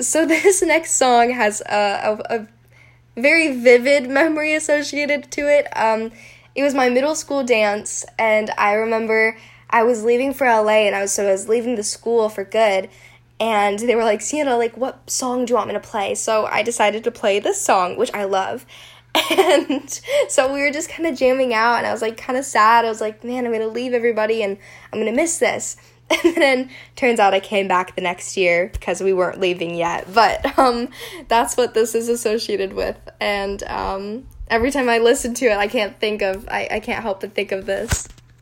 so this next song has a, a, a very vivid memory associated to it. Um, it was my middle school dance, and I remember I was leaving for LA, and I was so I was leaving the school for good, and they were like, Siena, like, what song do you want me to play? So I decided to play this song, which I love. And so we were just kind of jamming out, and I was like kind of sad. I was like, man, I'm gonna leave everybody, and I'm gonna miss this. And then turns out I came back the next year because we weren't leaving yet. But um, that's what this is associated with. And um, every time I listen to it, I can't think of, I, I can't help but think of this.